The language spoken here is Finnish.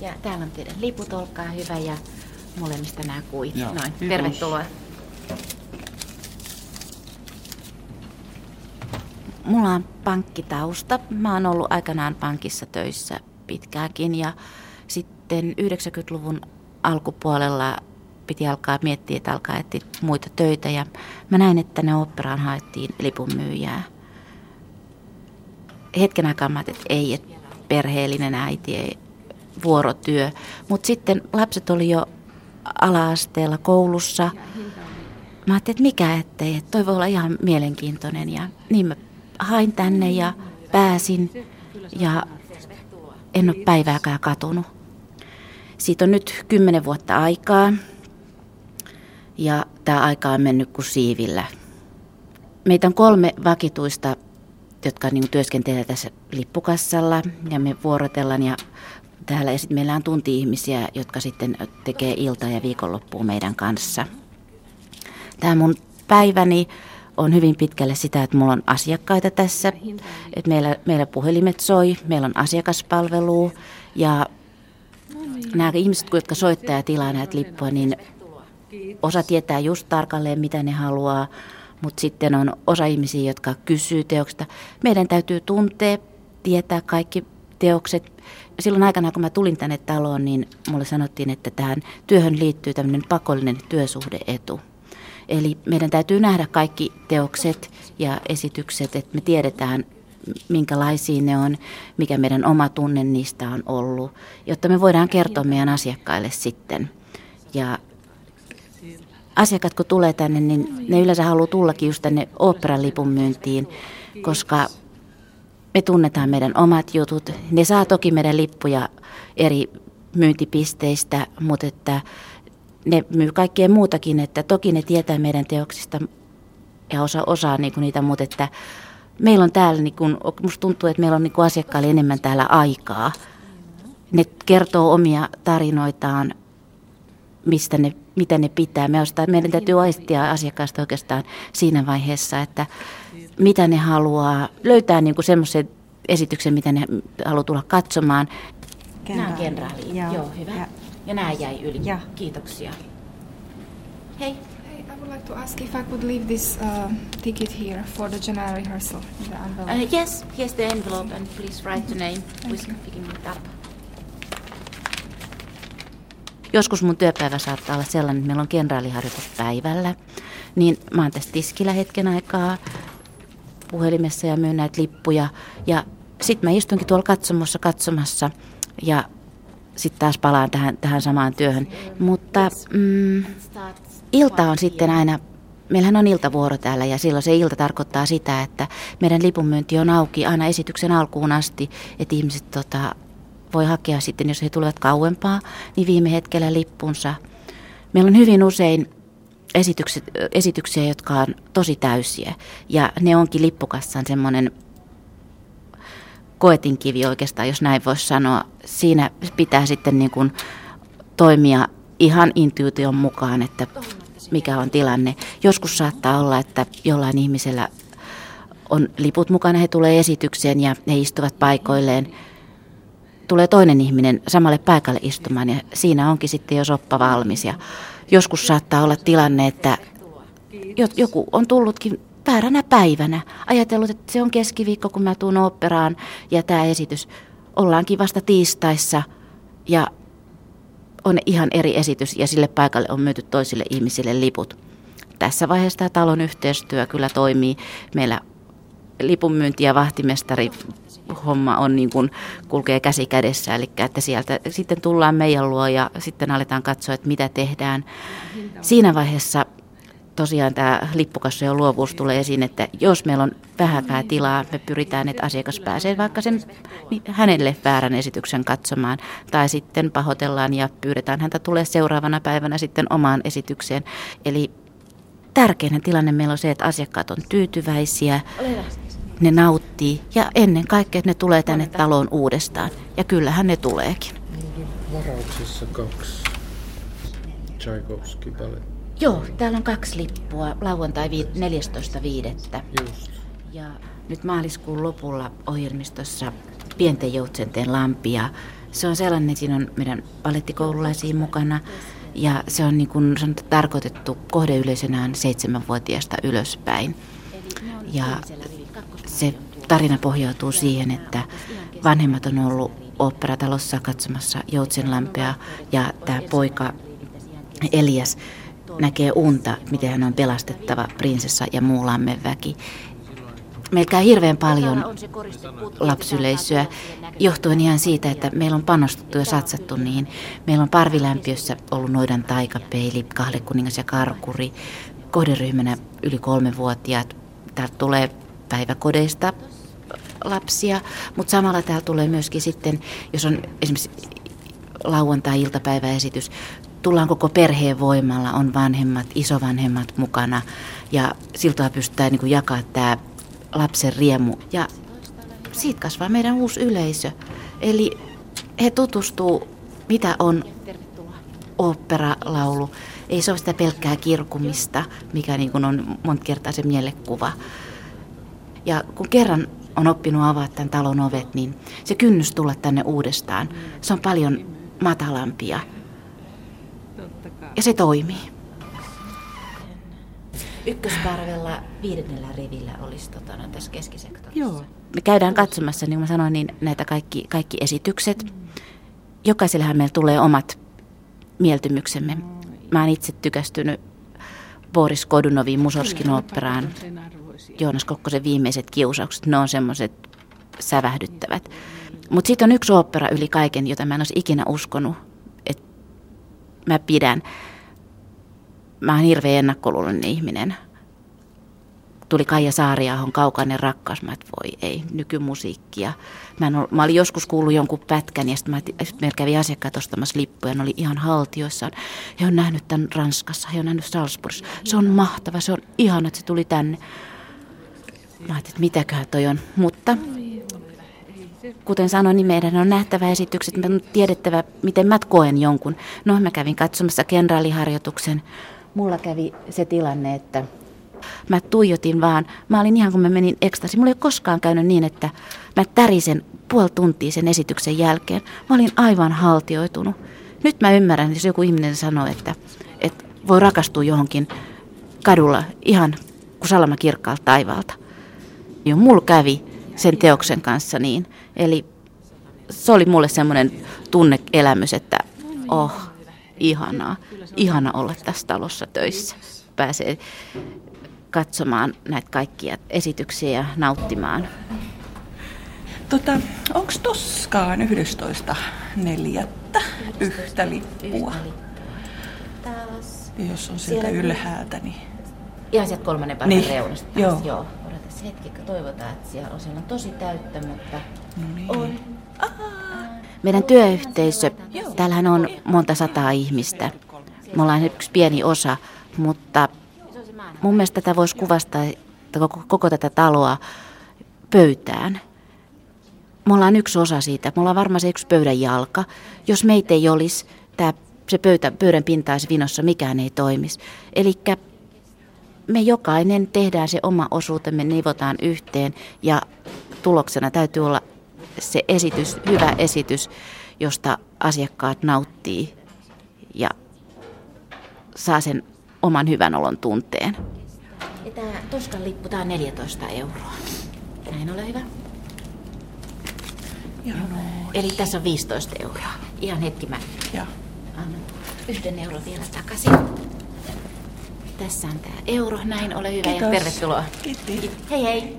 Ja täällä on teidän liput, olkaa hyvä ja molemmista nämä kuit. Joo, Noin, kiitos. tervetuloa. Mulla on pankkitausta. Mä oon ollut aikanaan pankissa töissä pitkäänkin ja sitten 90-luvun alkupuolella piti alkaa miettiä, että alkaa etsiä muita töitä ja mä näin, että ne operaan haettiin lipunmyyjää. Hetken aikaa mä ajattelin, että ei, että perheellinen äiti, ei, vuorotyö. Mutta sitten lapset oli jo ala-asteella koulussa. Mä ajattelin, että mikä ettei, että toi voi olla ihan mielenkiintoinen. Ja niin mä hain tänne ja pääsin ja en ole päivääkään katunut. Siitä on nyt kymmenen vuotta aikaa ja tämä aika on mennyt kuin siivillä. Meitä on kolme vakituista, jotka niin työskentelee tässä lippukassalla ja me vuorotellaan ja täällä ja sitten meillä on tunti-ihmisiä, jotka sitten tekee iltaa ja viikonloppua meidän kanssa. Tämä mun päiväni on hyvin pitkälle sitä, että mulla on asiakkaita tässä, että meillä, meillä puhelimet soi, meillä on asiakaspalvelu ja nämä ihmiset, jotka soittaa ja tilaa näitä lippuja, niin osa tietää just tarkalleen, mitä ne haluaa, mutta sitten on osa ihmisiä, jotka kysyy teoksesta. Meidän täytyy tuntea, tietää kaikki teokset. Silloin aikana, kun mä tulin tänne taloon, niin mulle sanottiin, että tähän työhön liittyy tämmöinen pakollinen työsuhdeetu. Eli meidän täytyy nähdä kaikki teokset ja esitykset, että me tiedetään, minkälaisia ne on, mikä meidän oma tunne niistä on ollut, jotta me voidaan kertoa meidän asiakkaille sitten. Ja asiakkaat kun tulee tänne, niin ne yleensä haluaa tullakin just tänne oopperan lipun myyntiin, koska me tunnetaan meidän omat jutut. Ne saa toki meidän lippuja eri myyntipisteistä, mutta että ne myy kaikkea muutakin, että toki ne tietää meidän teoksista ja osa, osaa niinku niitä, mutta että meillä on täällä, niinku, musta tuntuu, että meillä on niinku asiakkaille enemmän täällä aikaa. Ne kertoo omia tarinoitaan, mistä ne, mitä ne pitää. Me ostaa, meidän täytyy aistia asiakkaasta oikeastaan siinä vaiheessa, että mitä ne haluaa, löytää niinku semmoisen esityksen, mitä ne haluaa tulla katsomaan. Nämä on kenraali. Joo. Joo, hyvä. Ja- Ja nämä jäi yli. Joo. Kiitoksia. Hei. Hey, I would like to ask if I could leave this uh, ticket here for the general rehearsal in the envelope. Uh, yes, here's the envelope and please write the name. We're picking it up. Joskus mun työpäivä saattaa olla sellainen, että meillä on kenraaliharjoitus päivällä. Niin mä oon tässä tiskillä hetken aikaa puhelimessa ja myyn näitä lippuja. Ja sitten mä istunkin tuolla katsomossa katsomassa ja sitten taas palaan tähän, tähän samaan työhön. Mutta mm, ilta on sitten aina, meillähän on iltavuoro täällä ja silloin se ilta tarkoittaa sitä, että meidän lipunmyynti on auki aina esityksen alkuun asti, että ihmiset tota, voi hakea sitten, jos he tulevat kauempaa, niin viime hetkellä lippunsa. Meillä on hyvin usein esityksiä, jotka on tosi täysiä ja ne onkin lippukassan semmoinen koetinkivi oikeastaan, jos näin voisi sanoa. Siinä pitää sitten niin kuin toimia ihan intuition mukaan, että mikä on tilanne. Joskus saattaa olla, että jollain ihmisellä on liput mukana, he tulee esitykseen ja he istuvat paikoilleen. Tulee toinen ihminen samalle paikalle istumaan ja siinä onkin sitten jo soppa valmis. Ja joskus saattaa olla tilanne, että jo- joku on tullutkin vääränä päivänä. Ajatellut, että se on keskiviikko, kun mä tuun operaan ja tämä esitys. Ollaankin vasta tiistaissa ja on ihan eri esitys ja sille paikalle on myyty toisille ihmisille liput. Tässä vaiheessa tämä talon yhteistyö kyllä toimii. Meillä lipunmyynti ja vahtimestari homma on niin kuin kulkee käsi kädessä, eli että sieltä sitten tullaan meidän luo ja sitten aletaan katsoa, että mitä tehdään. Siinä vaiheessa tosiaan tämä lippukassojen luovuus tulee esiin, että jos meillä on vähänkään tilaa, me pyritään, että asiakas pääsee vaikka sen niin hänelle väärän esityksen katsomaan. Tai sitten pahoitellaan ja pyydetään häntä tulee seuraavana päivänä sitten omaan esitykseen. Eli tärkein tilanne meillä on se, että asiakkaat on tyytyväisiä, ne nauttii ja ennen kaikkea, että ne tulee tänne taloon uudestaan. Ja kyllähän ne tuleekin. Varauksessa kaksi. Tchaikovsky ballet. Joo, täällä on kaksi lippua, lauantai vi- 14.5. Just. Ja nyt maaliskuun lopulla ohjelmistossa Pienten joutsenten lampi ja Se on sellainen, siinä on meidän palettikoululaisia mukana ja se on niin kuin sanottu, tarkoitettu kohdeyleisönään seitsemänvuotiaasta ylöspäin. Ja se tarina pohjautuu siihen, että vanhemmat on ollut oopperatalossa katsomassa Joutsenlampea ja tämä poika Elias näkee unta, miten hän on pelastettava prinsessa ja muu lammenväki. Meillä käy hirveän paljon lapsyleisöä johtuen ihan siitä, että meillä on panostettu ja satsattu niihin. Meillä on parvilämpiössä ollut noidan taikapeili, kahlekuningas ja karkuri, kohderyhmänä yli kolmevuotiaat. Täältä tulee päiväkodeista lapsia, mutta samalla täällä tulee myöskin sitten, jos on esimerkiksi lauantai-iltapäiväesitys, tullaan koko perheen voimalla, on vanhemmat, isovanhemmat mukana ja siltä pystytään niin jakaa tämä lapsen riemu. Ja siitä kasvaa meidän uusi yleisö. Eli he tutustuu, mitä on oopperalaulu. Ei se ole sitä pelkkää kirkumista, mikä niin kuin on monta kertaa se mielekuva. Ja kun kerran on oppinut avaa tämän talon ovet, niin se kynnys tulla tänne uudestaan, se on paljon matalampia. Ja se toimii. Ykkösparvella viidennellä rivillä olisi tota, no, tässä keskisektorissa. Joo. Me käydään katsomassa, niin kuin mä sanoin, niin näitä kaikki, kaikki esitykset. Jokaisellähän meillä tulee omat mieltymyksemme. Mä oon itse tykästynyt Boris Kodunovin Musorskin operaan. Joonas Kokkosen viimeiset kiusaukset, ne on semmoiset sävähdyttävät. Mutta sitten on yksi opera yli kaiken, jota mä en olisi ikinä uskonut, että mä pidän. Mä oon hirveän ennakkoluuloinen ihminen. Tuli Kaija Saariahon kaukainen rakkaus, mä et voi ei, nykymusiikkia. Mä, en ollut, mä olin joskus kuullut jonkun pätkän ja sitten mä, meillä kävi asiakkaat ostamassa lippuja, ne oli ihan haltioissaan. He on nähnyt tämän Ranskassa, he on nähnyt Salzburgissa. Se on mahtava, se on ihana, että se tuli tänne. Mä ajattelin, että mitäköhän toi on, mutta kuten sanoin, niin meidän on nähtävä esitykset, me on tiedettävä, miten mä koen jonkun. No, mä kävin katsomassa kenraaliharjoituksen. Mulla kävi se tilanne, että mä tuijotin vaan. Mä olin ihan kun mä menin ekstasi. Mulla ei ole koskaan käynyt niin, että mä tärisen puoli tuntia sen esityksen jälkeen. Mä olin aivan haltioitunut. Nyt mä ymmärrän, jos joku ihminen sanoo, että, että voi rakastua johonkin kadulla ihan kuin salama kirkkaalta taivaalta. Jo mulla kävi sen teoksen kanssa niin. Eli se oli mulle semmoinen tunneelämys, että oh, ihanaa, ihana olla tässä talossa töissä. Pääsee katsomaan näitä kaikkia esityksiä ja nauttimaan. Tota, Onko toskaan 11.4. yhtä lippua? Jos on sieltä ylhäältä, niin... Ihan sieltä kolmannen päivän Niin, reunasta. joo. joo. Odotas hetki, kun toivotaan, että siellä on, siellä on tosi täyttä, mutta No niin. on. Meidän työyhteisö, täällähän on monta sataa ihmistä. Me ollaan yksi pieni osa, mutta mun mielestä tätä voisi kuvastaa koko, koko tätä taloa pöytään. Me ollaan yksi osa siitä. Me ollaan varmaan se yksi pöydän jalka. Jos meitä ei olisi, tää, se pöytä, pöydän pinta olisi vinossa, mikään ei toimisi. Eli me jokainen tehdään se oma osuutemme, nivotaan yhteen ja tuloksena täytyy olla se esitys, hyvä esitys, josta asiakkaat nauttii ja saa sen oman hyvän olon tunteen. Ja tämä Toskan lippu, tämä on 14 euroa. Näin ole hyvä. Ja, no, Eli tässä on 15 euroa. Ihan hetki mä ja. annan yhden euron vielä takaisin. Tässä on tämä euro, näin ole hyvä Kiitos. ja tervetuloa. Kiitti. Hei hei.